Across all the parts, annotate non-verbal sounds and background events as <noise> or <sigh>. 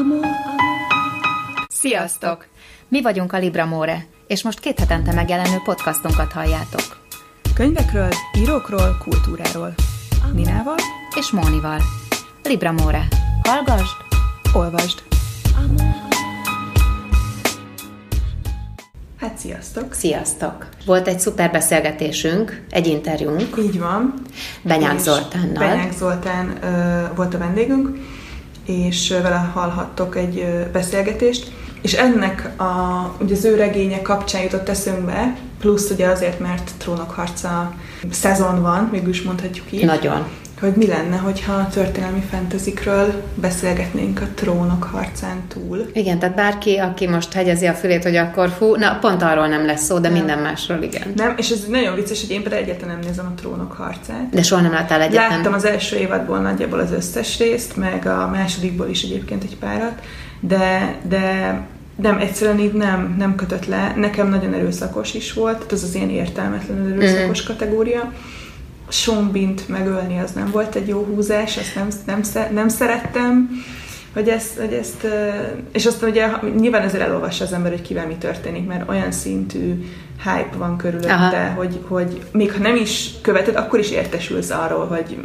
Amor. Sziasztok! Mi vagyunk a Libra More, és most két hetente megjelenő podcastunkat halljátok. Könyvekről, írókról, kultúráról. Ninával És Mónival. Libra More. Hallgasd! olvasd. Hát sziasztok! Sziasztok! Volt egy szuper beszélgetésünk, egy interjúnk Így van. Benyák Zoltánnal. Benyák Zoltán ö, volt a vendégünk, és vele hallhattok egy beszélgetést, és ennek a, ugye az ő regénye kapcsán jutott eszünkbe, plusz ugye azért, mert trónokharca szezon van, mégis mondhatjuk így. Nagyon. Hogy mi lenne, hogyha a történelmi fentezikről beszélgetnénk a trónok harcán túl. Igen, tehát bárki, aki most hegyezi a fülét, hogy akkor fú, na pont arról nem lesz szó, de minden másról igen. Nem, és ez nagyon vicces, hogy én például egyáltalán nem nézem a trónok harcát. De soha nem láttál egyetlen. Láttam az első évadból nagyjából az összes részt, meg a másodikból is egyébként egy párat, de, de nem, egyszerűen így nem, nem kötött le. Nekem nagyon erőszakos is volt, tehát az az ilyen értelmetlenül erőszakos mm. kategória. Bean-t megölni az nem volt egy jó húzás, ezt nem, nem, nem szerettem, hogy ezt, hogy ezt, és aztán ugye nyilván ezért elolvassa az ember, hogy kivel mi történik, mert olyan szintű hype van körülötte, Aha. hogy, hogy még ha nem is követed, akkor is értesülsz arról, hogy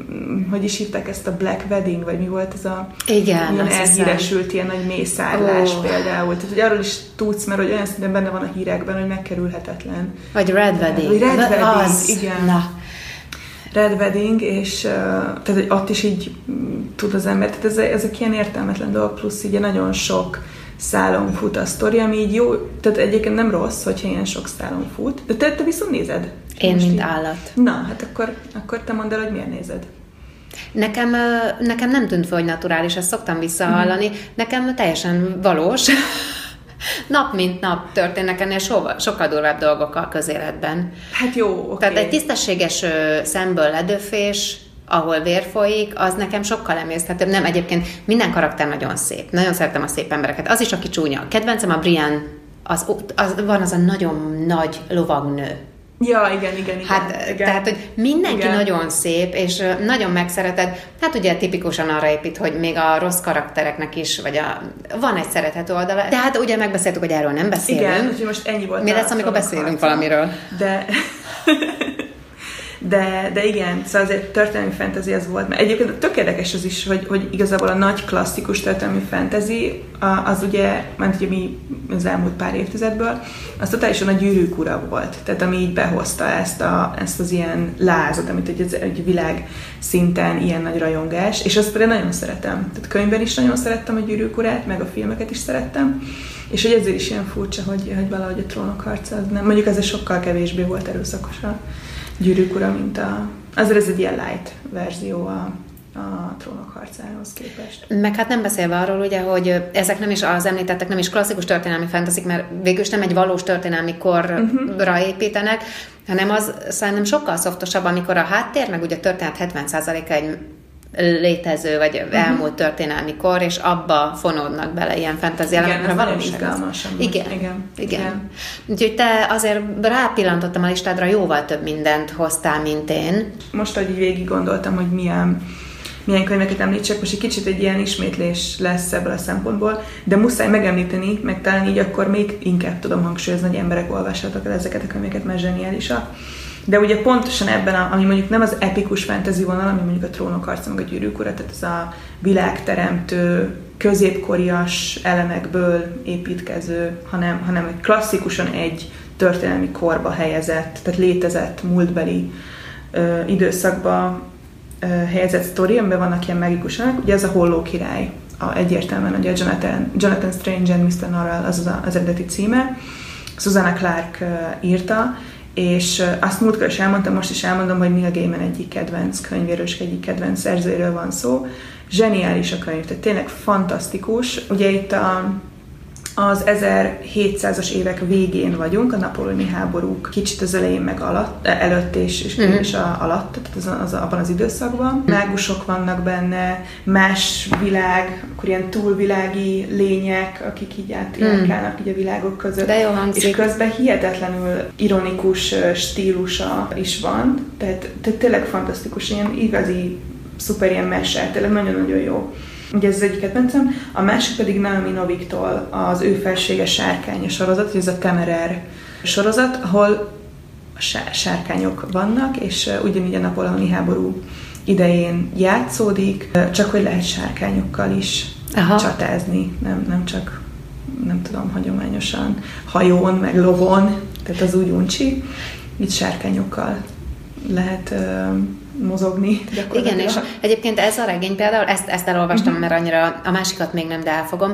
hogy is hívták ezt a Black Wedding, vagy mi volt ez a Igen, ilyen azt elhíresült ilyen nagy mészárlás Ó. például. Tehát, hogy arról is tudsz, mert hogy olyan szinten benne van a hírekben, hogy megkerülhetetlen. Vagy Red Wedding. Vagy Red Wedding, az. igen. Na, Red Wedding, és tehát hogy ott is így mm, tud az ember, tehát ezek, ezek ilyen értelmetlen dolgok, plusz ugye nagyon sok szálon fut a sztori, ami így jó, tehát egyébként nem rossz, hogyha ilyen sok szálon fut, de te, te viszont nézed. én Most mint így- állat. Na, hát akkor, akkor te mondd el, hogy miért nézed. Nekem, nekem nem tűnt fel, hogy naturális, ezt szoktam visszahallani. Mhm. Nekem teljesen valós. Nap mint nap történnek ennél sokkal, sokkal durvább dolgok a közéletben. Hát jó, oké. Tehát egy tisztességes szemből ledöfés, ahol vér folyik, az nekem sokkal emészthetőbb. Nem, egyébként minden karakter nagyon szép. Nagyon szeretem a szép embereket. Az is, aki csúnya. Kedvencem a Brian, az, az, van az a nagyon nagy lovagnő. Ja, igen, igen, igen. Hát, igen. tehát, hogy mindenki Igen. nagyon szép, és nagyon megszereted. Hát ugye tipikusan arra épít, hogy még a rossz karaktereknek is, vagy a, van egy szerethető oldala. De hát ugye megbeszéltük, hogy erről nem beszélünk. Igen, úgyhogy most ennyi volt. Mi lesz, amikor beszélünk harca. valamiről? De... <laughs> De, de igen, szóval azért történelmi fantasy az volt. Mert egyébként tök érdekes az is, hogy, hogy igazából a nagy klasszikus történelmi fantasy, az ugye, ment ugye mi az elmúlt pár évtizedből, az totálisan a gyűrűk ura volt. Tehát ami így behozta ezt, a, ezt az ilyen lázat, amit egy, egy világ szinten ilyen nagy rajongás, és azt például nagyon szeretem. Tehát könyvben is nagyon szerettem a gyűrűk urát, meg a filmeket is szerettem, és hogy ezért is ilyen furcsa, hogy, hogy valahogy a trónok harca az nem. Mondjuk ez sokkal kevésbé volt erőszakos a gyűrűk ura, mint a... Azért ez egy ilyen light verzió a, a trónok harcához képest. Meg hát nem beszélve arról, ugye, hogy ezek nem is az említettek, nem is klasszikus történelmi fantasy, mert végül is nem egy valós történelmi korra uh-huh. építenek, hanem az szerintem sokkal szoftosabb, amikor a háttér, meg ugye a történet 70%-a egy létező, vagy uh-huh. elmúlt történelmi kor, és abba fonódnak bele ilyen fantasy Igen, elemek, ez mert nagyon valóság. Igen, Igen, igen, igen. Úgyhogy te azért rápillantottam a listádra, jóval több mindent hoztál, mint én. Most, hogy így végig gondoltam, hogy milyen, milyen könyveket említsek, most egy kicsit egy ilyen ismétlés lesz ebből a szempontból, de muszáj megemlíteni, meg talán így akkor még inkább tudom hangsúlyozni, hogy emberek olvassatok el ezeket a könyveket, mert zseniálisak. De ugye pontosan ebben, a, ami mondjuk nem az epikus fantasy vonal, ami mondjuk a trónok harca, meg a gyűrűk ura, tehát ez a világteremtő, középkorias elemekből építkező, hanem, hanem egy klasszikusan egy történelmi korba helyezett, tehát létezett múltbeli ö, időszakba ö, helyezett sztori, amiben vannak ilyen magikus elemek. Ugye ez a Holló király, a, egyértelműen ugye Jonathan, Jonathan Strange and Mr. Norrell, az az, az eredeti címe. Susanna Clark írta, és azt múltkor is elmondtam, most is elmondom, hogy Neil Gaiman egyik kedvenc könyvéről, egyik kedvenc szerzőről van szó. Zseniális a könyv, tehát tényleg fantasztikus. Ugye itt a, az 1700-as évek végén vagyunk, a napolóni háborúk kicsit az elején meg alatt, előtt és, és, Mhm. és a, alatt, tehát az, az, abban az időszakban. Mágusok vannak benne, más világ, akkor ilyen túlvilági lények, akik így átjárkálnak így a világok között. De jó hangzik. És közben hihetetlenül ironikus stílusa is van, tehát, tehát tényleg fantasztikus, ilyen igazi, szuper ilyen mese, tényleg nagyon-nagyon jó. Ugye ez az egyik kedvencem. A másik pedig Naomi Noviktól az ő felsége sárkánya sorozat, ez a Temerer sorozat, ahol sárkányok vannak, és ugyanígy a napoleoni háború idején játszódik, csak hogy lehet sárkányokkal is Aha. csatázni, nem, nem csak nem tudom, hagyományosan hajón, meg lovon, tehát az úgy uncsi, itt sárkányokkal lehet mozogni. Igen, és egyébként ez a regény például, ezt, ezt elolvastam, uh-huh. mert annyira a másikat még nem, de elfogom.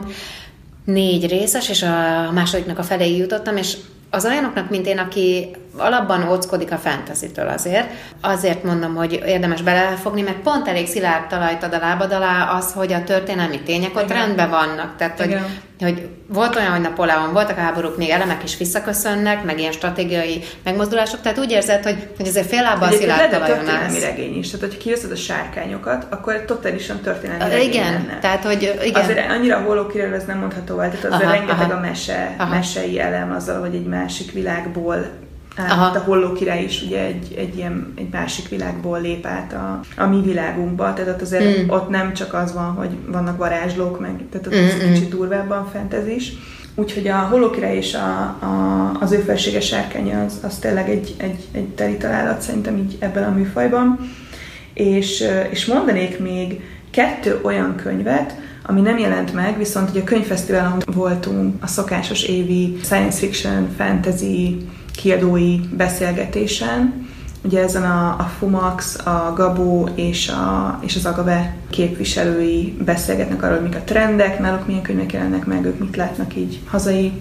Négy részes, és a másodiknak a felé jutottam, és az olyanoknak, mint én, aki alapban óckodik a fantasy-től azért, azért mondom, hogy érdemes belefogni, mert pont elég szilárd talajt ad a lábad alá az, hogy a történelmi tények ott Igen. rendben vannak. Tehát, hogy, hogy volt olyan, hogy Napóleon, voltak háborúk, még elemek is visszaköszönnek, meg ilyen stratégiai megmozdulások, tehát úgy érzed, hogy, hogy azért fél lábbal szilárd talajon állsz. regény is, tehát hogyha kiveszed a sárkányokat, akkor totálisan történelmi Igen, lenne. tehát hogy igen. Azért annyira holókiről ez nem mondható el, tehát azért aha, rengeteg aha. a mese, aha. mesei elem azzal, hogy egy másik világból Aha. a Holló király is ugye egy, egy, ilyen, egy másik világból lép át a, a mi világunkba, tehát ott azért mm. ott nem csak az van, hogy vannak varázslók, meg, tehát ott mm, ez kicsit durvábban fentezés. Úgyhogy a Holló király és a, a, az ő felsége sárkánya az, az tényleg egy, egy, egy teli találat szerintem így ebben a műfajban. És, és mondanék még kettő olyan könyvet, ami nem jelent meg, viszont ugye a könyvfesztiválon voltunk a szokásos évi science fiction, fantasy kiadói beszélgetésen. Ugye ezen a, a Fumax, a Gabó és, a, és az Agave képviselői beszélgetnek arról, mik a trendek, náluk milyen könyvek jelennek meg, ők mit látnak így hazai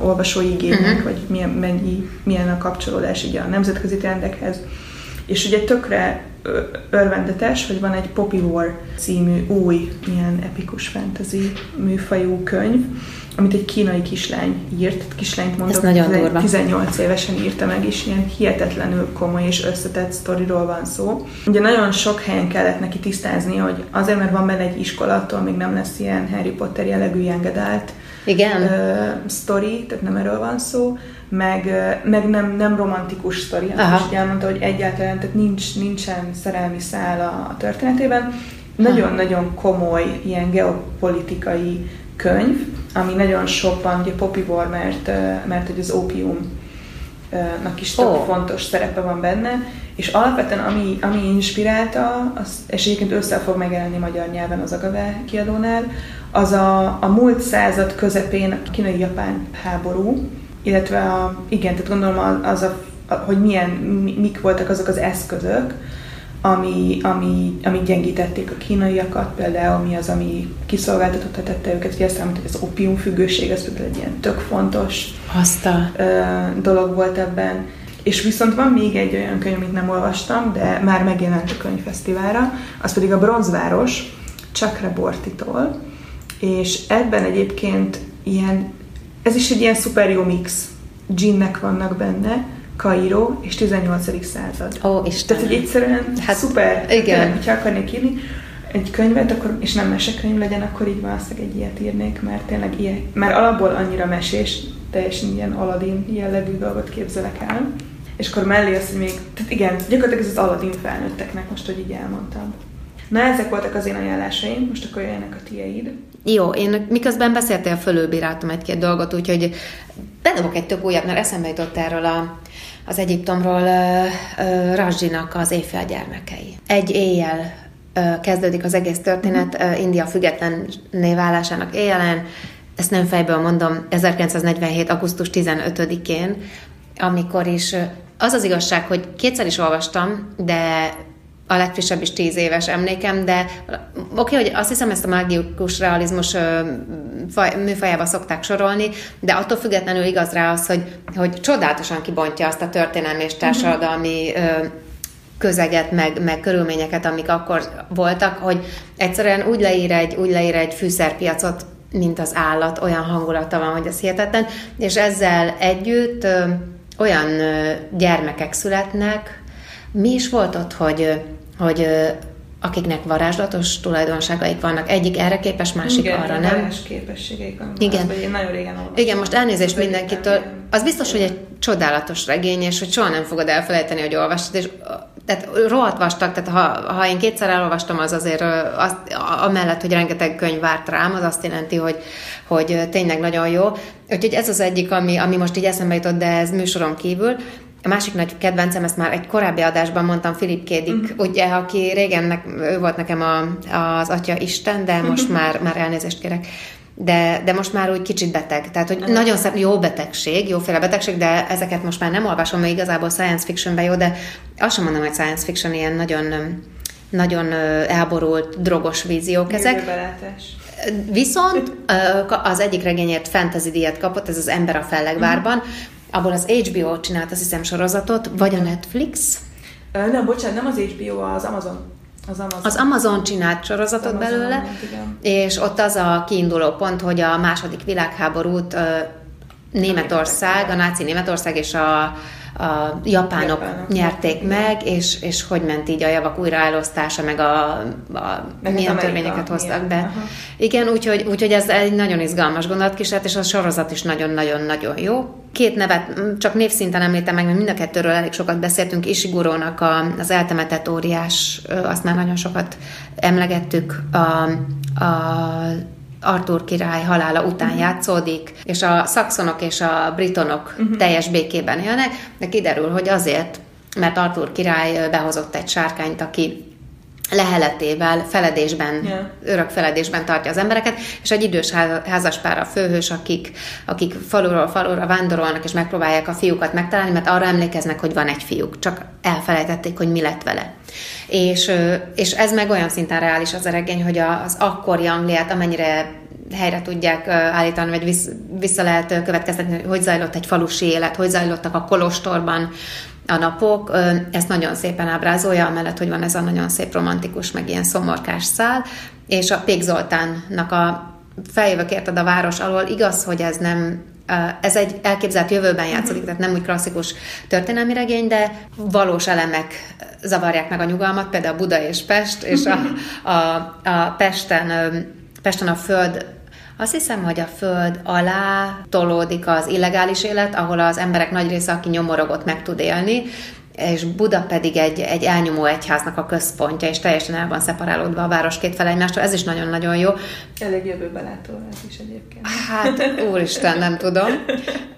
olvasói igénynek, uh-huh. vagy milyen, mennyi, milyen a kapcsolódás így a nemzetközi trendekhez. És ugye tökre örvendetes, hogy van egy Poppy War című új, ilyen epikus fantasy műfajú könyv, amit egy kínai kislány írt, kislányt mondok, Ez nagyon durva. 18 évesen írta meg, és ilyen hihetetlenül komoly és összetett sztoriról van szó. Ugye nagyon sok helyen kellett neki tisztázni, hogy azért, mert van benne egy iskolattól, még nem lesz ilyen Harry Potter jellegű jengedált igen. Uh, sztori, tehát nem erről van szó, meg, meg nem, nem romantikus sztori, azt is elmondta, hogy egyáltalán tehát nincs, nincsen szerelmi szál a, a történetében. Nagyon-nagyon komoly ilyen geopolitikai könyv, ami nagyon sokban, ugye War, mert, mert hogy az ópiumnak is tök oh. fontos szerepe van benne, és alapvetően ami, ami inspirálta, az, és egyébként össze fog megjelenni magyar nyelven az Agave kiadónál, az a, a múlt század közepén a kínai-japán háború, illetve a, igen, tehát gondolom az, a, a, hogy milyen, mik voltak azok az eszközök, ami, ami, ami gyengítették a kínaiakat, például mi az, ami kiszolgáltatott tette őket, ugye azt hogy az opiumfüggőség, ez például egy ilyen tök fontos. Ö, dolog volt ebben. És viszont van még egy olyan könyv, amit nem olvastam, de már megjelent a könyvfesztiválra, az pedig a Bronzváros, Chakrabortitól, és ebben egyébként ilyen, ez is egy ilyen szuper jó mix. Ginnek vannak benne, Kairó és 18. század. Ó, és Tehát, hogy egyszerűen hát, szuper. Igen. Tényleg, hogyha akarnék írni egy könyvet, akkor, és nem mesekönyv legyen, akkor így valószínűleg egy ilyet írnék, mert tényleg ilyen, mert alapból annyira mesés, teljesen ilyen Aladdin jellegű dolgot képzelek el. És akkor mellé az, hogy még, tehát igen, gyakorlatilag ez az Aladdin felnőtteknek, most, hogy így elmondtam. Na, ezek voltak az én ajánlásaim, most akkor jöjjenek a tieid. Jó, én miközben beszéltél, fölülbíráltam egy-két dolgot, úgyhogy bedobok egy tök újat, mert eszembe jutott erről a, az Egyiptomról Rajdinak az éjfél gyermekei. Egy éjjel kezdődik az egész történet, uh, India független válásának éjjelen, ezt nem fejből mondom, 1947. augusztus 15-én, amikor is az az igazság, hogy kétszer is olvastam, de a legfrissebb is tíz éves emlékem, de oké, okay, hogy azt hiszem ezt a mágikus realizmus műfajába szokták sorolni, de attól függetlenül igaz rá az, hogy, hogy csodálatosan kibontja azt a történelmi és társadalmi közeget, meg, meg körülményeket, amik akkor voltak, hogy egyszerűen úgy leír egy, úgy leír egy fűszerpiacot, mint az állat, olyan hangulata van, hogy ez hihetetlen, és ezzel együtt olyan gyermekek születnek, mi is volt ott, hogy hogy akiknek varázslatos tulajdonságaik vannak. Egyik erre képes, másik Igen, arra nem. képességeik vannak. Igen. Az, én nagyon régen olvastam. Igen, most elnézést mindenkitől. Az biztos, hogy egy csodálatos regény, és hogy soha nem fogod elfelejteni, hogy olvastad, és tehát rohadt vastag, tehát ha, ha én kétszer elolvastam, az azért azt, amellett, hogy rengeteg könyv várt rám, az azt jelenti, hogy, hogy tényleg nagyon jó. Úgyhogy ez az egyik, ami, ami most így eszembe jutott, de ez műsoron kívül. A másik nagy kedvencem, ezt már egy korábbi adásban mondtam, Filip Kédik, uh-huh. ugye, aki régen ő volt nekem a, az atya Isten, de most uh-huh. már, már elnézést kérek de, de most már úgy kicsit beteg. Tehát, hogy nagyon szép, jó betegség, jóféle betegség, de ezeket most már nem olvasom, mert igazából science fictionben jó, de azt sem mondom, hogy science fiction ilyen nagyon nagyon elborult, drogos víziók ezek. Viszont az egyik regényért fantasy díjat kapott, ez az Ember a Fellegvárban, uh-huh. Abból az HBO csinált, azt hiszem, sorozatot, vagy a Netflix? Nem, bocsánat, nem az HBO, az Amazon. Az Amazon. az Amazon csinált sorozatot Amazon belőle, és ott az a kiinduló pont, hogy a második világháborút Németország, a náci Németország és a a japánok, japánok nyerték meg, és, és hogy ment így a javak újraelosztása, meg a, a meg milyen törvényeket hoztak milyen. be. Aha. Igen, úgyhogy, úgyhogy ez egy nagyon izgalmas gondolatkísérlet, és a sorozat is nagyon-nagyon-nagyon jó. Két nevet csak névszinten említem meg, mert mind a kettőről elég sokat beszéltünk. Isigurónak a, az eltemetett óriás, azt már nagyon sokat emlegettük. A, a Arthur király halála után uh-huh. játszódik, és a szakszonok és a britonok uh-huh. teljes békében élnek, de kiderül, hogy azért, mert Arthur király behozott egy sárkányt, aki leheletével, feledésben, yeah. örök feledésben tartja az embereket, és egy idős házaspár a főhős, akik, akik faluról falura vándorolnak, és megpróbálják a fiúkat megtalálni, mert arra emlékeznek, hogy van egy fiúk, csak elfelejtették, hogy mi lett vele. És, és ez meg olyan szinten reális az a regény, hogy az akkori Angliát, amennyire helyre tudják állítani, vagy vissza lehet következtetni, hogy zajlott egy falusi élet, hogy zajlottak a kolostorban a napok. Ezt nagyon szépen ábrázolja, amellett, hogy van ez a nagyon szép romantikus, meg ilyen szomorkás szál, és a Pék Zoltánnak a feljövök érted a város alól, igaz, hogy ez nem ez egy elképzelt jövőben játszódik, tehát nem úgy klasszikus történelmi regény, de valós elemek zavarják meg a nyugalmat, például Buda és Pest, és a, a, a Pesten, Pesten a föld azt hiszem, hogy a föld alá tolódik az illegális élet, ahol az emberek nagy része, aki nyomorogott, meg tud élni, és Buda pedig egy, egy elnyomó egyháznak a központja, és teljesen el van szeparálódva a város két fel egymástól. Ez is nagyon-nagyon jó. Elég jövőbe látó ez is egyébként. Hát, úristen, nem tudom.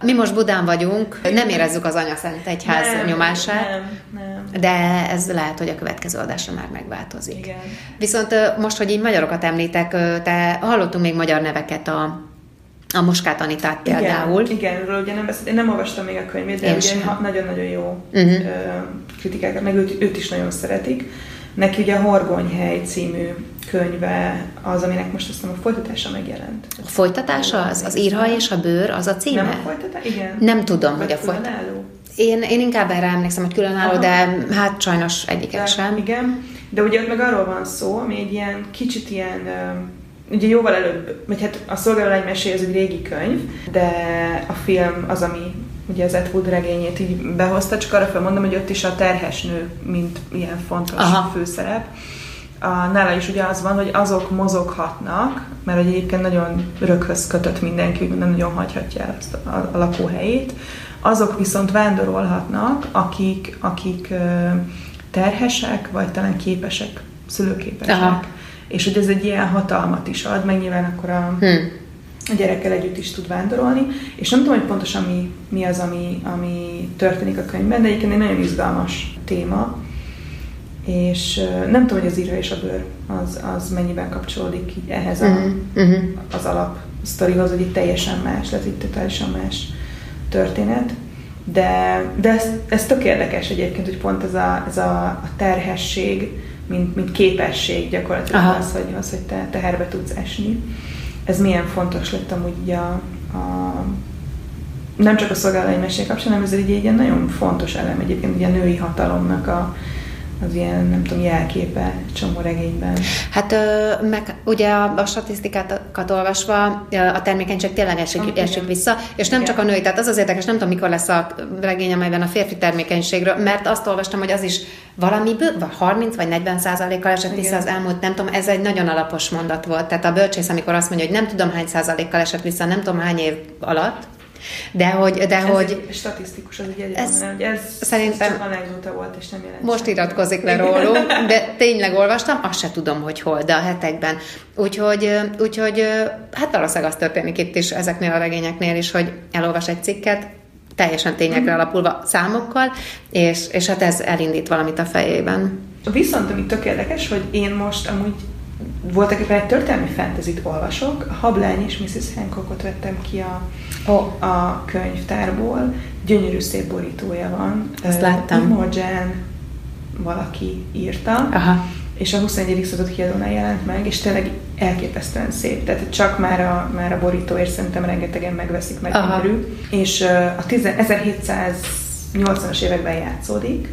Mi most Budán vagyunk, nem érezzük az Szent egyház nem, nyomását, nem, nem. de ez lehet, hogy a következő adásra már megváltozik. Igen. Viszont most, hogy így magyarokat említek, te hallottunk még magyar neveket a a Moskát Anitát például. Igen, igen róla ugye nem beszélt, én nem olvastam még a könyvét, de én ugye nagyon-nagyon jó uh-huh. kritikákat, meg őt, őt is nagyon szeretik. Neki ugye a Horgonyhely című könyve az, aminek most azt a folytatása megjelent. A folytatása az? Az írha és a bőr, az a címe? Nem a folytatás? Igen. Nem tudom, Vagy hogy a folytatás. Én, én inkább erre emlékszem, hogy különálló, Aha. de hát sajnos egyiket de, sem. Igen, de ugye ott meg arról van szó, ami egy ilyen kicsit ilyen ugye jóval előbb, vagy hát a Szolgálány mesé ez egy régi könyv, de a film az, ami ugye az Ed Wood regényét így behozta, csak arra felmondom, hogy ott is a terhes nő, mint ilyen fontos Aha. főszerep. A, nála is ugye az van, hogy azok mozoghatnak, mert hogy egyébként nagyon röghöz kötött mindenki, hogy nem nagyon hagyhatja el azt a, a, a lakóhelyét. Azok viszont vándorolhatnak, akik, akik terhesek, vagy talán képesek, szülőképesek. Aha és hogy ez egy ilyen hatalmat is ad, meg nyilván akkor a, hmm. a gyerekkel együtt is tud vándorolni, és nem tudom, hogy pontosan mi, mi az, ami, ami történik a könyvben, de egyébként egy nagyon izgalmas téma, és nem tudom, hogy az írva és a bőr az, az mennyiben kapcsolódik így ehhez a, uh-huh. az alap sztorihoz, hogy itt teljesen más, lehet itt totálisan más történet. De, de ez, ez tök érdekes egyébként, hogy pont ez a, ez a, a terhesség, mint, mint képesség gyakorlatilag Aha. az, hogy, az, hogy te teherbe tudsz esni. Ez milyen fontos lett amúgy a, a nem csak a szolgálati mesél kapcsán, hanem ez egy, egy ilyen nagyon fontos elem egyébként ugye a női hatalomnak a, az ilyen, nem tudom, jelképe csomó regényben. Hát meg ugye a, a statisztikákat olvasva a termékenység tényleg esik, okay. esik vissza, és nem Igen. csak a női, tehát az az érdekes, nem tudom, mikor lesz a regény, amelyben a férfi termékenységről, mert azt olvastam, hogy az is valami 30 vagy 40 százalékkal esett vissza az elmúlt, nem tudom, ez egy nagyon alapos mondat volt. Tehát a bölcsész, amikor azt mondja, hogy nem tudom hány százalékkal esett vissza, nem tudom hány év alatt, De hogy... De ez hogy egy statisztikus, az egy Ez hogy ez szerintem- csak anekdota volt, és nem jelent Most iratkozik le rólunk, de <laughs> tényleg olvastam, azt se tudom, hogy hol, de a hetekben. Úgyhogy, úgyhogy hát valószínűleg az történik itt is, ezeknél a regényeknél is, hogy elolvas egy cikket, teljesen tényekre alapulva számokkal, és, és hát ez elindít valamit a fejében. Viszont ami tök érdekes, hogy én most amúgy voltak éppen egy történelmi fantasy olvasok, a Hablány és Mrs. Hancockot vettem ki a, Oh. a könyvtárból, gyönyörű szép borítója van. Ezt láttam. Imogen valaki írta, Aha. és a 21. század kiadónál jelent meg, és tényleg elképesztően szép. Tehát csak már a, már a borítóért szerintem rengetegen megveszik meg Aha. gyönyörű. És a 10 1780-as években játszódik,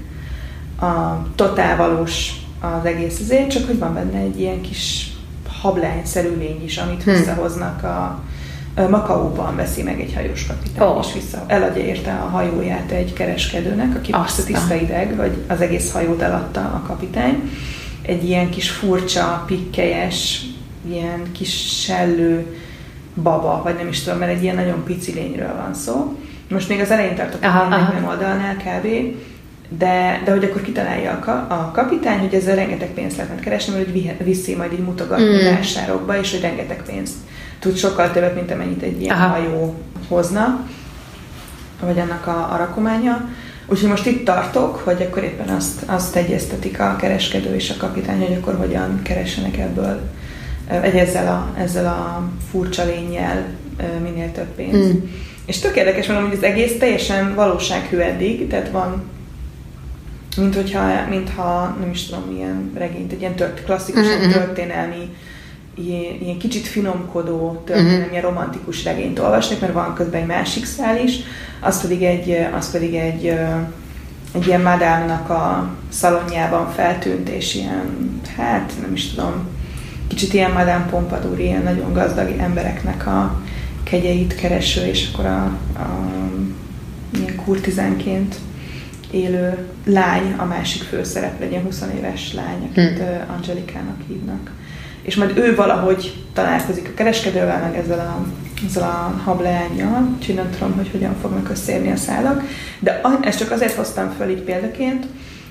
a totál valós az egész azért, csak hogy van benne egy ilyen kis hablányszerű lény is, amit Hm. visszahoznak a Makaóban veszi meg egy hajós kapitány, Ó. és vissza, eladja érte a hajóját egy kereskedőnek, aki Azt a- tiszta ideg, hogy az egész hajót eladta a kapitány. Egy ilyen kis furcsa, pikkelyes, ilyen kis sellő baba, vagy nem is tudom, mert egy ilyen nagyon pici lényről van szó. Most még az elején tartok Aha, a aha. 40 oldalnál kb. De, de hogy akkor kitalálja a, ka, a kapitány, hogy ezzel rengeteg pénzt lehetne keresni, mert hogy viszi majd így mutogatni Mm. vásárokba, és hogy rengeteg pénzt tud, sokkal többet, mint amennyit egy ilyen Aha. Hajó hozna, vagy annak a, a rakománya. Úgyhogy most itt tartok, hogy akkor éppen azt, azt egyeztetik a kereskedő és a kapitány, hogy akkor hogyan keressenek ebből egy ezzel a, ezzel a furcsa lényel ö, minél több pénzt. Mm. És tök érdekes mondom, hogy az egész teljesen valósághű eddig, tehát van mint hogyha, mintha, nem is tudom, milyen regényt, egy ilyen tört, klasszikus Mhm, mm-hmm. mhm. történelmi, ilyen, ilyen kicsit finomkodó, történelmi, Mhm. ilyen romantikus regényt olvasnék, mert van közben egy másik szál is, az pedig egy, az pedig egy, egy ilyen madámnak a szalonjában feltűnt, és ilyen, hát nem is tudom, kicsit ilyen Madame Pompadour, ilyen nagyon gazdag embereknek a kegyeit kereső, és akkor a, a ilyen kurtizánként élő lány, a másik főszereplő, egy ilyen 20 éves lány, akit Hm. hmm. Angelikának hívnak. És majd ő valahogy találkozik a kereskedővel, meg ezzel a, ezzel a hableányjal, úgyhogy nem tudom, hogy hogyan fognak összeérni a szálak. De ezt csak azért hoztam föl így példaként,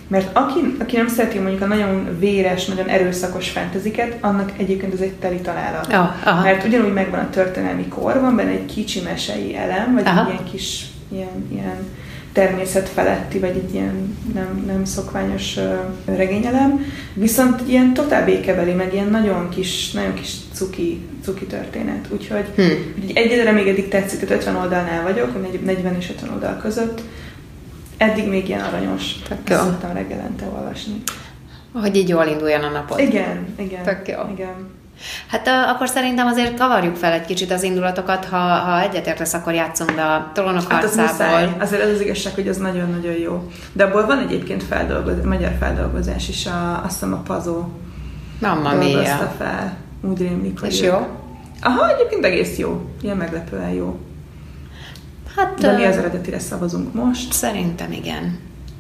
mert aki, aki nem szereti mondjuk a nagyon véres, nagyon erőszakos fantaziket, annak egyébként ez egy teli találat. Aha. Mert ugyanúgy megvan a történelmi kor, van benne egy kicsi mesei elem, vagy Aha. egy ilyen kis ilyen, ilyen természet feletti, vagy egy ilyen nem, nem szokványos regényelem, viszont egy ilyen totál békebeli, meg ilyen nagyon kis, nagyon kis cuki, cuki történet. Úgyhogy Hm. Úgyhogy egyelőre még eddig tetszik, tehát 50 oldalnál vagyok, negy- 40 és 50 oldal között. Eddig még ilyen aranyos. Jó. szoktam reggelente olvasni. Hogy így jól induljon a napod. Igen, igen. Tök jó. Igen. Hát akkor szerintem azért kavarjuk fel egy kicsit az indulatokat, ha, ha egyetértesz, akkor játszunk be a trónok Hát az muszáj. Azért az az igazság, hogy az nagyon-nagyon jó. De abból van egyébként feldolgoz, magyar feldolgozás is, a, azt hiszem a Pazó Mamma dolgozta fel. Úgy rémlik, hogy És ők- jó? Aha, egyébként egész jó. Ilyen meglepően jó. Hát De mi az eredetire szavazunk most? Szerintem igen.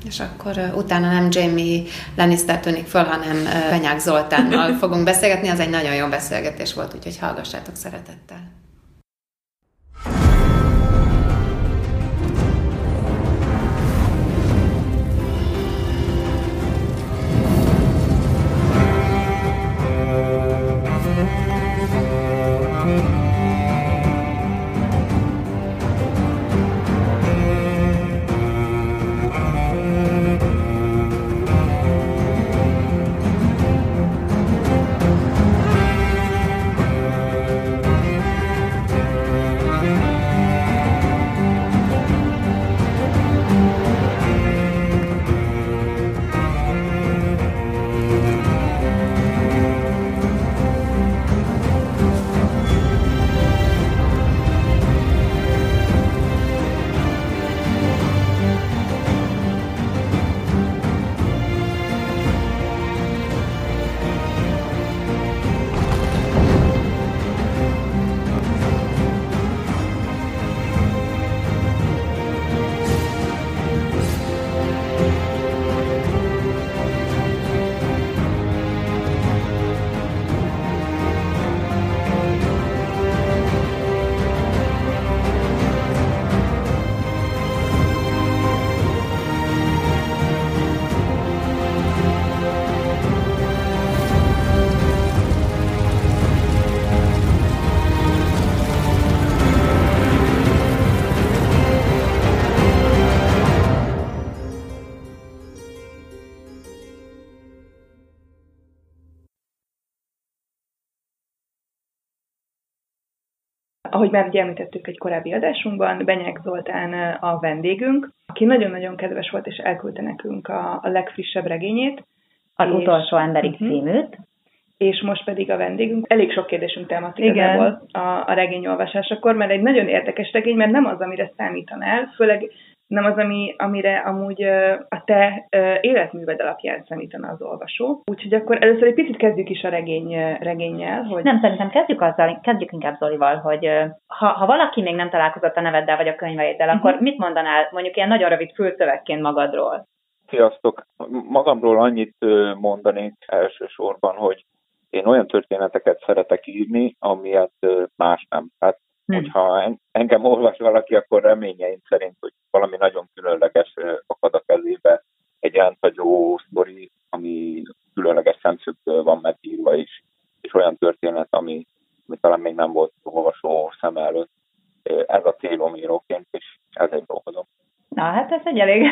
És akkor utána nem Jamie Lannister tűnik föl, hanem Benyák Zoltánnal fogunk beszélgetni. Az egy nagyon jó beszélgetés volt, úgyhogy hallgassátok szeretettel. Ahogy már ugye említettük egy korábbi adásunkban, Benyek Zoltán a vendégünk, aki nagyon-nagyon kedves volt, és elküldte nekünk a, a legfrissebb regényét. Az és, utolsó emberig uh-huh. címűt. És most pedig a vendégünk. Elég sok kérdésünk támadt igazából a, a regényolvasásakor, mert egy nagyon érdekes regény, mert nem az, amire számítanál, főleg nem az, ami, amire amúgy a te életműved alapján számítana az olvasó. Úgyhogy akkor először egy picit kezdjük is a regény, regényel. Hogy... Nem, szerintem kezdjük azzal, kezdjük inkább Zolival, hogy ha, ha valaki még nem találkozott a neveddel vagy a könyveiddel, uh-huh. akkor mit mondanál mondjuk ilyen nagyon rövid fülszövegként magadról? Sziasztok! Magamról annyit mondanék elsősorban, hogy én olyan történeteket szeretek írni, amilyet más nem. Tehát Hmm. Hogyha engem olvas valaki, akkor reményeim szerint, hogy valami nagyon különleges akad a kezébe, egy rendhagyó sztori, ami különleges szemszögből van megírva is, és olyan történet, ami, ami talán még nem volt olvasó szem előtt. Ez a célom íróként, és ezért dolgozom. Na, hát ez egy elég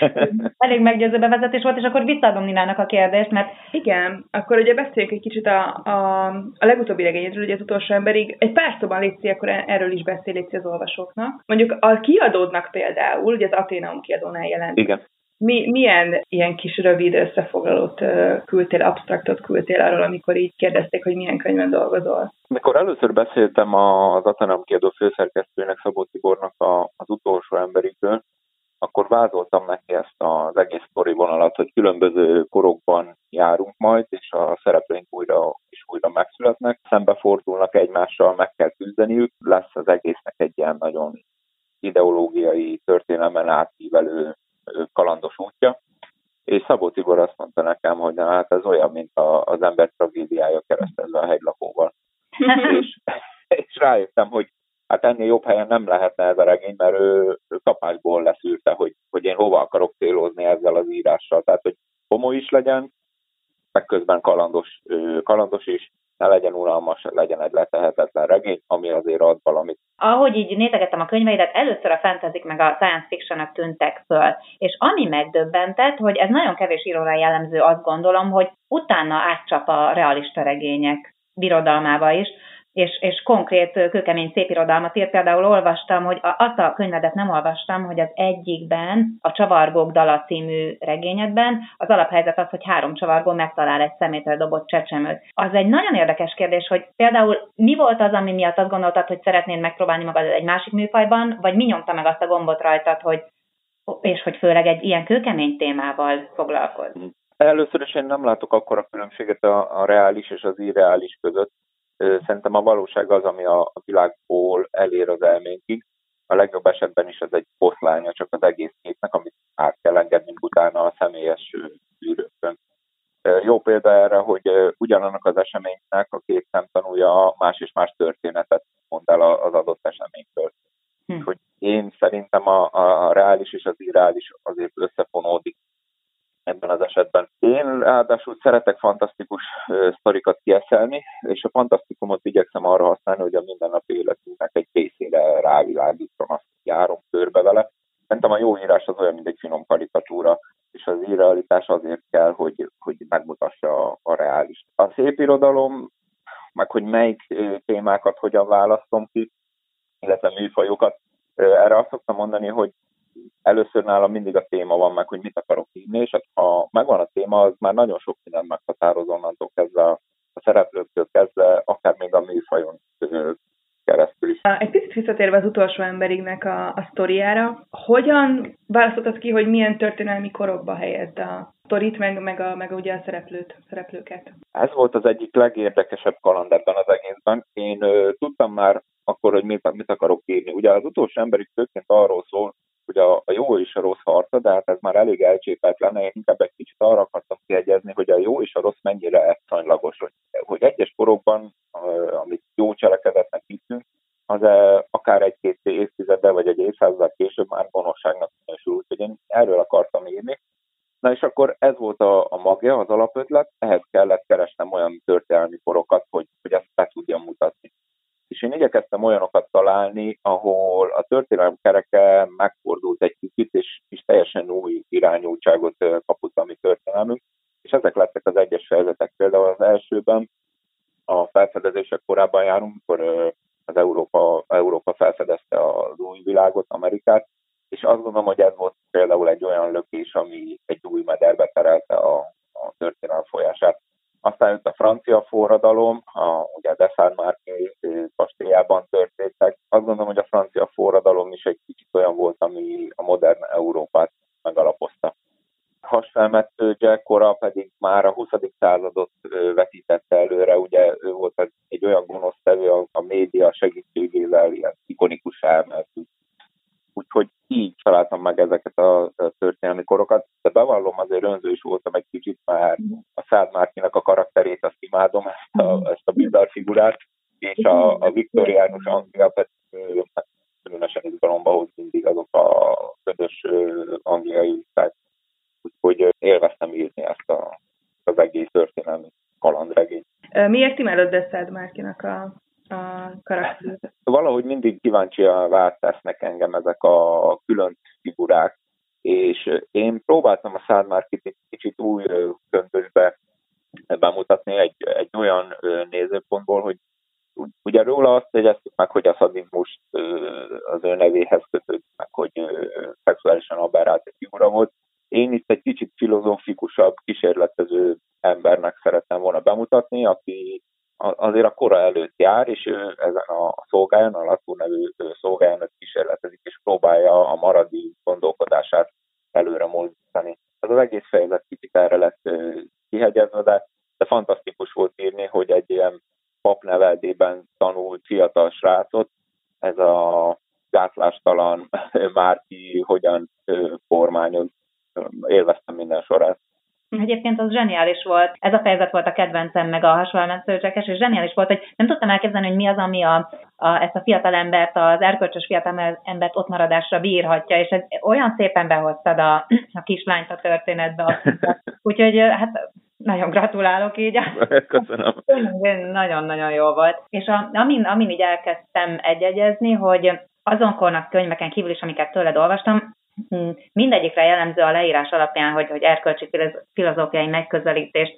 <laughs> Elég meggyőző bevezetés volt, és akkor visszaadom Ninának a kérdést, mert... Igen, akkor ugye beszéljünk egy kicsit a, a, a legutóbbi regényedről, ugye az utolsó emberig. Egy pár szóban létszi, akkor erről is beszél az olvasóknak. Mondjuk a kiadódnak például, ugye az Atenaum kiadónál jelent. Igen. Mi, milyen ilyen kis rövid összefoglalót küldtél, abstraktot küldtél arról, amikor így kérdezték, hogy milyen könyvben dolgozol? Mikor először beszéltem az Atenaum kiadó főszerkesztőnek, Szabó Tibornak a, az utolsó emberikről, akkor vázoltam neki ezt az egész sztori vonalat, hogy különböző korokban járunk majd, és a szereplőink újra és újra megszületnek, szembefordulnak egymással, meg kell küzdeniük, lesz az egésznek egy ilyen nagyon ideológiai történelmen átívelő kalandos útja. És Szabó Tibor azt mondta nekem, hogy na, hát ez olyan, mint a, az ember tragédiája keresztezve a hegylakóval. <laughs> és, és rájöttem, hogy hát ennél jobb helyen nem lehetne ez a regény, mert ő, ő kapásból leszűrte, hogy, hogy én hova akarok célozni ezzel az írással. Tehát, hogy komoly is legyen, meg közben kalandos, kalandos is, ne legyen unalmas, legyen egy letehetetlen regény, ami azért ad valamit. Ahogy így nézegettem a könyveidet, először a fantasy meg a science fiction tűntek föl, és ami megdöbbentett, hogy ez nagyon kevés íróra jellemző, azt gondolom, hogy utána átcsap a realista regények birodalmába is, és, és konkrét kőkemény szépirodalmat írt. Például olvastam, hogy azt a könyvedet nem olvastam, hogy az egyikben, a Csavargók dala című regényedben az alaphelyzet az, hogy három csavargó megtalál egy szemétre dobott csecsemőt. Az egy nagyon érdekes kérdés, hogy például mi volt az, ami miatt azt gondoltad, hogy szeretnéd megpróbálni magad egy másik műfajban, vagy mi nyomta meg azt a gombot rajtad, hogy és hogy főleg egy ilyen kőkemény témával foglalkoz? Először is én nem látok akkor a különbséget a, a reális és az irreális között. Szerintem a valóság az, ami a, világból elér az elménkig. A legjobb esetben is ez egy poszlánya csak az egész képnek, amit át kell engedni utána a személyes űrökön. Jó példa erre, hogy ugyanannak az eseménynek a két szemtanúja más és más történetet mond el az adott eseménytől. Hm. Hogy én szerintem a, a reális és az irreális azért összefonódik ebben az esetben. Én ráadásul szeretek fantasztikus sztorikat kieszelni, és a fantasztikumot igyekszem arra használni, hogy a mindennapi életünknek egy részére rávilágítson, azt járom körbe vele. Szerintem a jó írás az olyan, mint egy finom karikatúra, és az irrealitás azért kell, hogy, hogy megmutassa a, a reális. A szép irodalom, meg hogy melyik témákat hogyan választom ki, illetve műfajokat, erre azt szoktam mondani, hogy először nálam mindig a téma van meg, hogy mit akarok írni, és hát ha megvan a téma, az már nagyon sok minden meghatároz onnantól kezdve a, a szereplőktől kezdve, akár még a műfajon keresztül is. Egy picit visszatérve az utolsó emberignek a, a sztoriára, hogyan választottad ki, hogy milyen történelmi korokba helyezd a sztorit, meg, meg, a, meg ugye a szereplőt, szereplőket? Ez volt az egyik legérdekesebb kaland ebben az egészben. Én ö, tudtam már akkor, hogy mit, mit akarok írni. Ugye az utolsó emberig főként arról szól, hogy a, a jó és a rossz harca, de hát ez már elég elcsépelt lenne, én inkább egy kicsit arra akartam kiegyezni, hogy a jó és a rossz mennyire egyszanylagos, hogy, hogy egyes korokban, amit jó cselekedetnek hiszünk, az akár egy-két évtizeddel vagy egy évszázaddal később már gonoszságnak minősül, úgyhogy én erről akartam írni. Na és akkor ez volt a, a magja, az alapötlet, ehhez kellett keresnem olyan történelmi korokat, hogy, hogy ezt be tudjam mutatni. És én igyekeztem olyanokat találni, ahol a történelem kereke megfordult egy kicsit, és, és teljesen új irányultságot kapott a mi történelmünk, és ezek lettek az egyes fejezetek. Például az elsőben a felfedezések korában járunk, amikor az Európa, Európa felfedezte az új világot, Amerikát, és azt gondolom, hogy ez volt például egy olyan lökés, ami egy új mederbe terelte a, a történelem folyását. Aztán jött a francia forradalom, a, ugye a Dessalmárki kastélyában történtek. Azt gondolom, hogy a francia forradalom is egy kicsit olyan volt, ami a modern Európát megalapozta. Hasfelmető Jack pedig már a 20. századot vetítette előre, ugye ő volt egy olyan gonosztevő a, a média segítségével, ilyen ikonikus elmeltük úgyhogy így találtam meg ezeket a, történelmi korokat, bevallom azért önző is voltam egy kicsit, már a Szád Márkinak a karakterét azt imádom, ezt a, ezt a bizarr figurát, és a, a viktoriánus pedig különösen izgalomba hoz mindig azok a közös angliai listák, úgyhogy élveztem írni ezt a, az egész történelmi kalandregényt. Miért imádod Szád Márkinak a a karakter. Valahogy mindig kíváncsian tesznek engem ezek a külön figurák, és én próbáltam a Szádmárkit egy kicsit új köntösbe bemutatni egy, egy olyan nézőpontból, hogy ugye róla azt jegyeztük meg, hogy a szadizmus az ő nevéhez kötődik meg, hogy szexuálisan aberrált egy figura volt. Én itt egy kicsit filozófikusabb, kísérletező embernek szerettem volna bemutatni, aki azért a kora előtt jár, és ő ezen a szolgályon, a Latú nevű szolgályon kísérletezik, és próbálja a maradi gondolkodását előre mozdítani. Ez az egész fejezet kicsit erre lett kihegyezve, de, de fantasztikus volt írni, hogy egy ilyen papneveldében tanult fiatal srácot, ez a gátlástalan <laughs> Márki hogyan kormányoz, élveztem minden sorát. Egyébként az zseniális volt, ez a fejezet volt a kedvencem, meg a hasonlóan és zseniális volt, hogy nem tudtam elképzelni, hogy mi az, ami a, a, ezt a fiatal embert, az erkölcsös fiatal embert ott maradásra bírhatja, és ez olyan szépen behoztad a, a kislányt a történetbe. <laughs> Úgyhogy hát nagyon gratulálok így. <laughs> Köszönöm. Nagyon-nagyon jó volt. És a, amin, amin így elkezdtem egyegyezni, hogy azon kornak könyveken kívül is, amiket tőled olvastam, Hm, mindegyikre jellemző a leírás alapján, hogy, hogy erkölcsi filozófiai megközelítést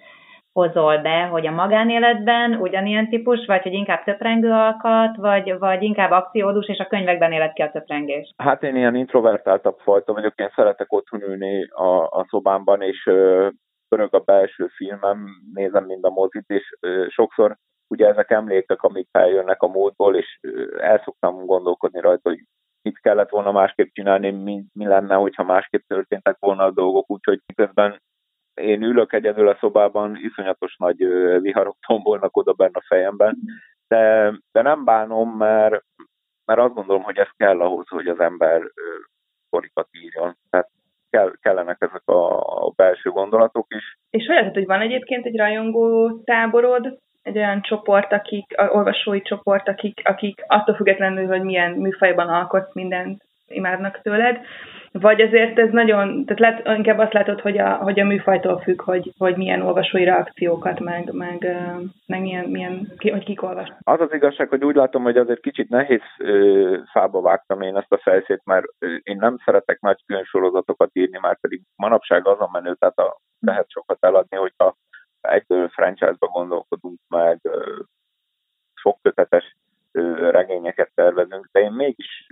hozol be, hogy a magánéletben ugyanilyen típus, vagy hogy inkább töprengő alkat, vagy, vagy inkább akciódus, és a könyvekben élet ki a töprengés? Hát én ilyen introvertáltabb fajta vagyok, én szeretek otthon ülni a, a szobámban, és pörög a belső filmem, nézem mind a mozit, és sokszor ugye ezek emlékek, amik feljönnek a módból, és el szoktam gondolkodni rajta, hogy mit kellett volna másképp csinálni, mi, mi lenne, hogyha másképp történtek volna a dolgok, úgyhogy közben én ülök egyedül a szobában, iszonyatos nagy viharok tombolnak oda benne a fejemben, de, de nem bánom, mert, mert azt gondolom, hogy ez kell ahhoz, hogy az ember sztorikat írjon. Tehát kell, kellenek ezek a, belső gondolatok is. És hogy hogy van egyébként egy rajongó táborod, egy olyan csoport, akik, olvasói csoport, akik, akik attól függetlenül, hogy milyen műfajban alkotsz, mindent imádnak tőled, vagy azért ez nagyon, tehát lát, inkább azt látod, hogy a, hogy a műfajtól függ, hogy, hogy milyen olvasói reakciókat, meg, meg, meg milyen, milyen ki, hogy kik olvas. Az az igazság, hogy úgy látom, hogy azért kicsit nehéz ö, fába vágtam én ezt a felszét, mert én nem szeretek nagy különsorozatokat írni, már pedig manapság azon menő, tehát a, lehet sokat eladni, hogyha egyből franchise-ba gondolkodunk, meg sok kötetes regényeket tervezünk, de én mégis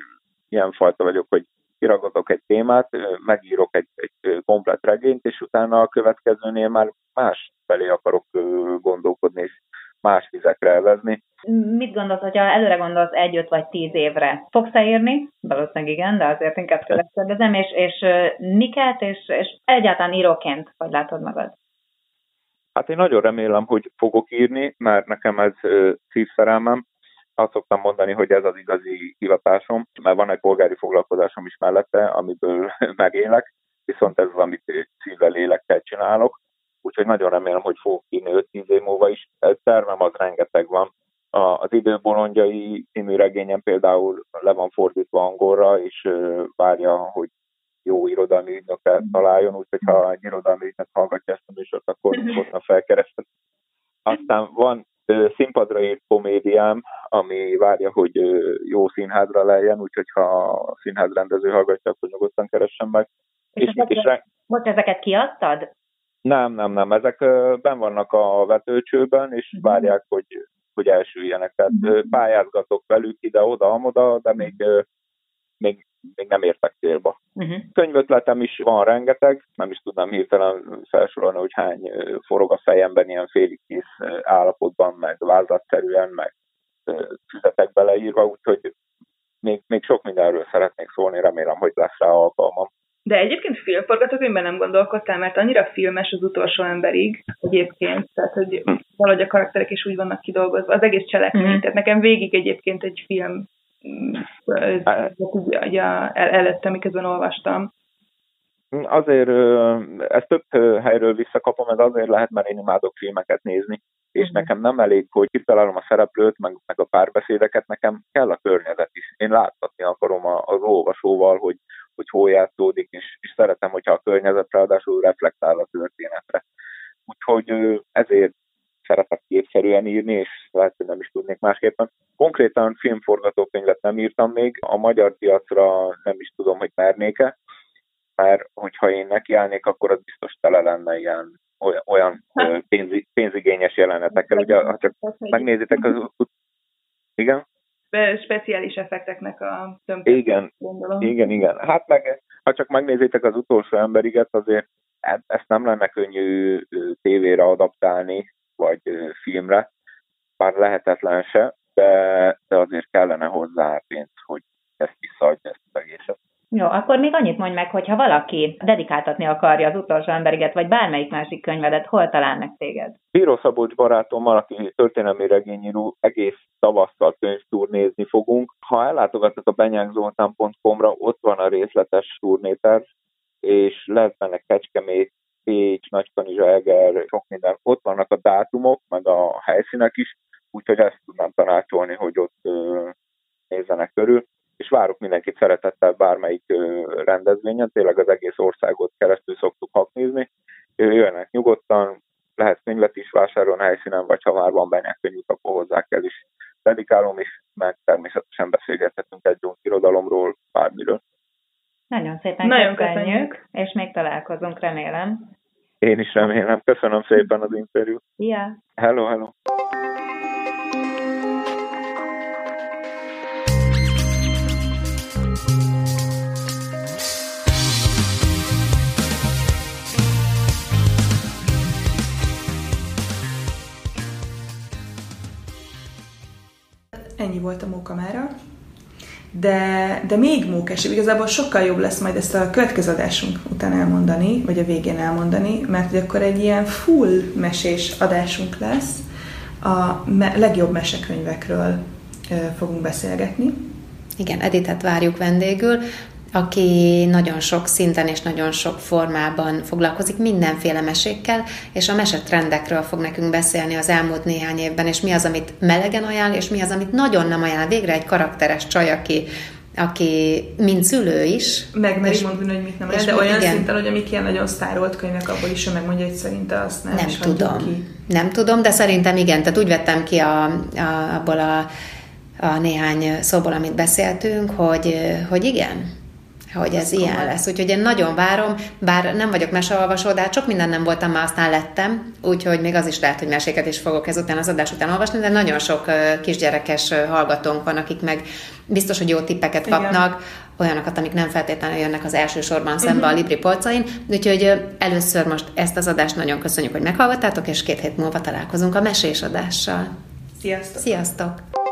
ilyen fajta vagyok, hogy kiragadok egy témát, megírok egy, egy komplet regényt, és utána a következőnél már más felé akarok gondolkodni, és más vizekre elvezni. Mit gondolsz, hogyha előre gondolsz egy, öt vagy tíz évre? Fogsz-e írni? Valószínűleg igen, de azért inkább következem, és, és miket, és, és egyáltalán íróként, hogy látod magad? Hát én nagyon remélem, hogy fogok írni, mert nekem ez szívszerelmem. Azt szoktam mondani, hogy ez az igazi hivatásom, mert van egy polgári foglalkozásom is mellette, amiből <laughs> megélek, viszont ez az, amit szívvel lélekkel csinálok. Úgyhogy nagyon remélem, hogy fogok írni 5-10 év múlva is. Tervem az rengeteg van. Az időbolondjai című regényem például le van fordítva angolra, és várja, hogy jó irodalmi ügynökkel mhm. találjon, úgyhogy ha egy irodalmi ügynök hallgatja ezt a műsort, akkor hozzá felkereshet. Aztán van színpadra írt komédiám, ami várja, hogy jó színházra lejjen, úgyhogy ha a színház rendező hallgatja, akkor nyugodtan keressen meg. És, és, és re... most ezeket kiadtad? Nem, nem, nem. Ezek ben vannak a vetőcsőben, és uh-huh. várják, hogy hogy elsüljenek. Tehát uh-huh. pályázgatok velük ide-oda, amoda, de még, még, még nem értek célba. Uh-huh. Könyvötletem is van rengeteg, nem is tudnám hirtelen felsorolni, hogy hány forog a fejemben ilyen félig kész állapotban, meg vázlatszerűen, meg füzetek beleírva, úgyhogy még, még sok mindenről szeretnék szólni, remélem, hogy lesz rá alkalmam. De egyébként filmforgatókönyvben nem gondolkodtál, mert annyira filmes az utolsó emberig egyébként, tehát hogy valahogy a karakterek is úgy vannak kidolgozva, az egész cselekmény, mm. tehát nekem végig egyébként egy film ugye, előtte, miközben olvastam. Azért ezt több helyről visszakapom, ez azért lehet, mert én imádok filmeket nézni, és mhm. nekem nem elég, hogy kitalálom a szereplőt, meg, meg a párbeszédeket, nekem kell a környezet is. Én láthatni akarom az olvasóval, hogy, hogy hol játszódik, és, és szeretem, hogyha a környezet ráadásul reflektál a történetre. Úgyhogy ezért szeretek képszerűen írni, és lehet, hogy nem is tudnék másképpen. Konkrétan filmforgatókönyvet nem írtam még, a magyar piacra nem is tudom, hogy mernék-e, mert hogyha én nekiállnék, akkor az biztos tele lenne ilyen olyan, olyan pénz, pénzigényes jelenetekkel. Ugye, ha csak megnézitek az... Igen? speciális effekteknek a tömködés, igen, gondolom. Igen, igen. Hát meg, ha csak megnézitek az utolsó emberiget, azért e- ezt nem lenne könnyű tévére adaptálni, vagy filmre, bár lehetetlen se, de, de azért kellene hozzá pénz, hogy ezt visszaadja ezt az egészet. Jó, akkor még annyit mondj meg, hogy ha valaki dedikáltatni akarja az utolsó emberiget, vagy bármelyik másik könyvedet, hol talál meg téged? Bíró Szabolcs barátommal, aki történelmi regényíró, egész tavasszal könyvturnézni fogunk. Ha ellátogatnak a benyánkzoltán.com-ra, ott van a részletes turnéter, és lehet benne Kecskemét, Pécs, Nagykanizsa, Eger, sok minden. Ott vannak a dátumok, meg a helyszínek is, úgyhogy ezt tudnám tanácsolni, hogy ott nézzenek körül és várok mindenkit szeretettel bármelyik rendezvényen, tényleg az egész országot keresztül szoktuk haknézni. Jöjjenek nyugodtan, lehet könyvet is vásárolni a helyszínen, vagy ha már van benne könyvük, akkor hozzá kell is dedikálom is, meg természetesen beszélgethetünk egy irodalomról, bármiről. Nagyon szépen Nagyon köszönjük, köszönjük, és még találkozunk, remélem. Én is remélem. Köszönöm szépen az interjút. Yeah. Hello, hello. ennyi volt a mókamára. De, de még mókesebb, igazából sokkal jobb lesz majd ezt a következő adásunk után elmondani, vagy a végén elmondani, mert hogy akkor egy ilyen full mesés adásunk lesz, a me- legjobb mesekönyvekről ö, fogunk beszélgetni. Igen, Editet várjuk vendégül aki nagyon sok szinten és nagyon sok formában foglalkozik mindenféle mesékkel, és a mesetrendekről fog nekünk beszélni az elmúlt néhány évben, és mi az, amit melegen ajánl, és mi az, amit nagyon nem ajánl. Végre egy karakteres csaj, aki aki mint szülő is. Megmeri mondani, hogy mit nem ajánl, de olyan igen. szinten, hogy amik ilyen nagyon sztárolt könyvek, abból is ő megmondja, hogy szerinte azt nem. Nem tudom. Ki. Nem tudom, de szerintem igen. Tehát úgy vettem ki a, a, abból a, a néhány szóból, amit beszéltünk, hogy, hogy igen, hogy ez ilyen lesz. Úgyhogy én nagyon várom, bár nem vagyok meseolvasó, de hát sok minden nem voltam, már aztán lettem, úgyhogy még az is lehet, hogy meséket is fogok ezután az adás után olvasni, de nagyon sok kisgyerekes hallgatónk van, akik meg biztos, hogy jó tippeket kapnak, Igen. olyanokat, amik nem feltétlenül jönnek az első sorban szembe uh-huh. a Libri polcain. Úgyhogy először most ezt az adást nagyon köszönjük, hogy meghallgattátok, és két hét múlva találkozunk a mesés adással. Sziasztok! Sziasztok!